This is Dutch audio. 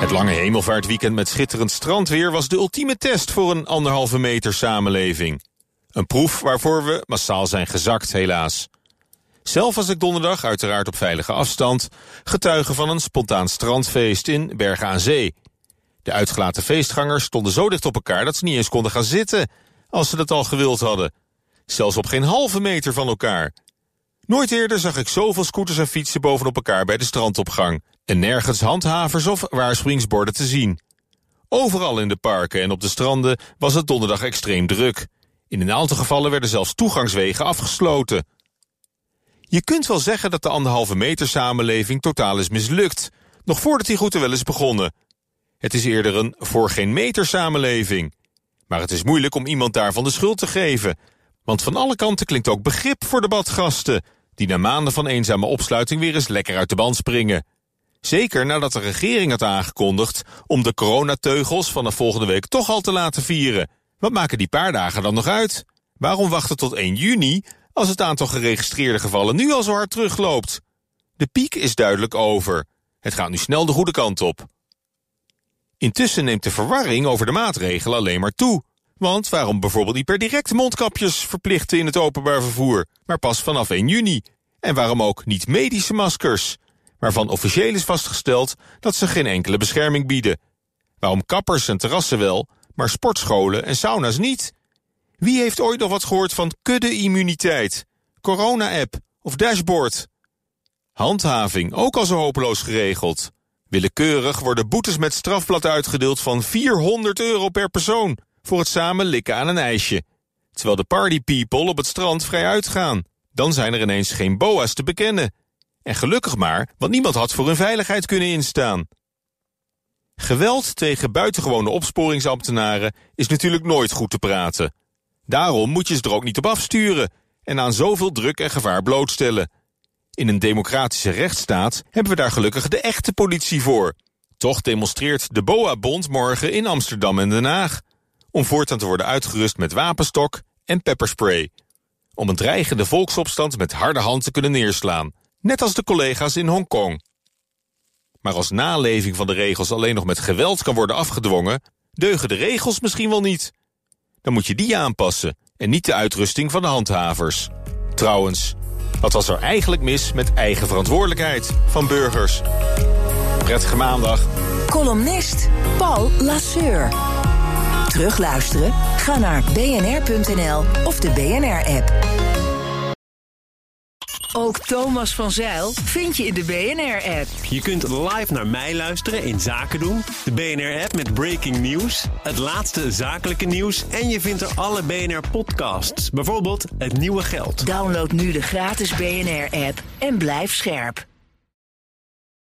Het lange hemelvaartweekend met schitterend strandweer was de ultieme test voor een anderhalve meter samenleving. Een proef waarvoor we massaal zijn gezakt, helaas. Zelf was ik donderdag, uiteraard op veilige afstand, getuige van een spontaan strandfeest in Bergen aan Zee. De uitgelaten feestgangers stonden zo dicht op elkaar dat ze niet eens konden gaan zitten, als ze dat al gewild hadden. Zelfs op geen halve meter van elkaar. Nooit eerder zag ik zoveel scooters en fietsen bovenop elkaar bij de strandopgang. En nergens handhavers of waarschuwingsborden te zien. Overal in de parken en op de stranden was het donderdag extreem druk. In een aantal gevallen werden zelfs toegangswegen afgesloten. Je kunt wel zeggen dat de anderhalve meter samenleving totaal is mislukt, nog voordat die goed wel is begonnen. Het is eerder een voor geen meter samenleving. Maar het is moeilijk om iemand daarvan de schuld te geven. Want van alle kanten klinkt ook begrip voor debatgasten... die na maanden van eenzame opsluiting weer eens lekker uit de band springen. Zeker nadat de regering had aangekondigd om de coronateugels vanaf volgende week toch al te laten vieren. Wat maken die paar dagen dan nog uit? Waarom wachten tot 1 juni als het aantal geregistreerde gevallen nu al zo hard terugloopt? De piek is duidelijk over. Het gaat nu snel de goede kant op. Intussen neemt de verwarring over de maatregelen alleen maar toe. Want waarom bijvoorbeeld niet per direct mondkapjes verplichten in het openbaar vervoer, maar pas vanaf 1 juni? En waarom ook niet medische maskers? Waarvan officieel is vastgesteld dat ze geen enkele bescherming bieden. Waarom kappers en terrassen wel, maar sportscholen en sauna's niet? Wie heeft ooit nog wat gehoord van kudde-immuniteit, corona-app of dashboard? Handhaving, ook al zo hopeloos geregeld. Willekeurig worden boetes met strafblad uitgedeeld van 400 euro per persoon... voor het samen likken aan een ijsje. Terwijl de party people op het strand vrij uitgaan. Dan zijn er ineens geen boa's te bekennen. En gelukkig maar, want niemand had voor hun veiligheid kunnen instaan. Geweld tegen buitengewone opsporingsambtenaren is natuurlijk nooit goed te praten. Daarom moet je ze er ook niet op afsturen en aan zoveel druk en gevaar blootstellen. In een democratische rechtsstaat hebben we daar gelukkig de echte politie voor. Toch demonstreert de BOA-bond morgen in Amsterdam en Den Haag... om voortaan te worden uitgerust met wapenstok en pepperspray. Om een dreigende volksopstand met harde hand te kunnen neerslaan net als de collega's in Hongkong. Maar als naleving van de regels alleen nog met geweld kan worden afgedwongen, deugen de regels misschien wel niet. Dan moet je die aanpassen en niet de uitrusting van de handhavers. Trouwens, wat was er eigenlijk mis met eigen verantwoordelijkheid van burgers? Prettige maandag. Columnist Paul Lasseur. Terugluisteren? Ga naar bnr.nl of de BNR-app. Ook Thomas van Zeil vind je in de BNR-app. Je kunt live naar mij luisteren in Zaken doen. De BNR-app met breaking news, het laatste zakelijke nieuws... en je vindt er alle BNR-podcasts, bijvoorbeeld Het Nieuwe Geld. Download nu de gratis BNR-app en blijf scherp.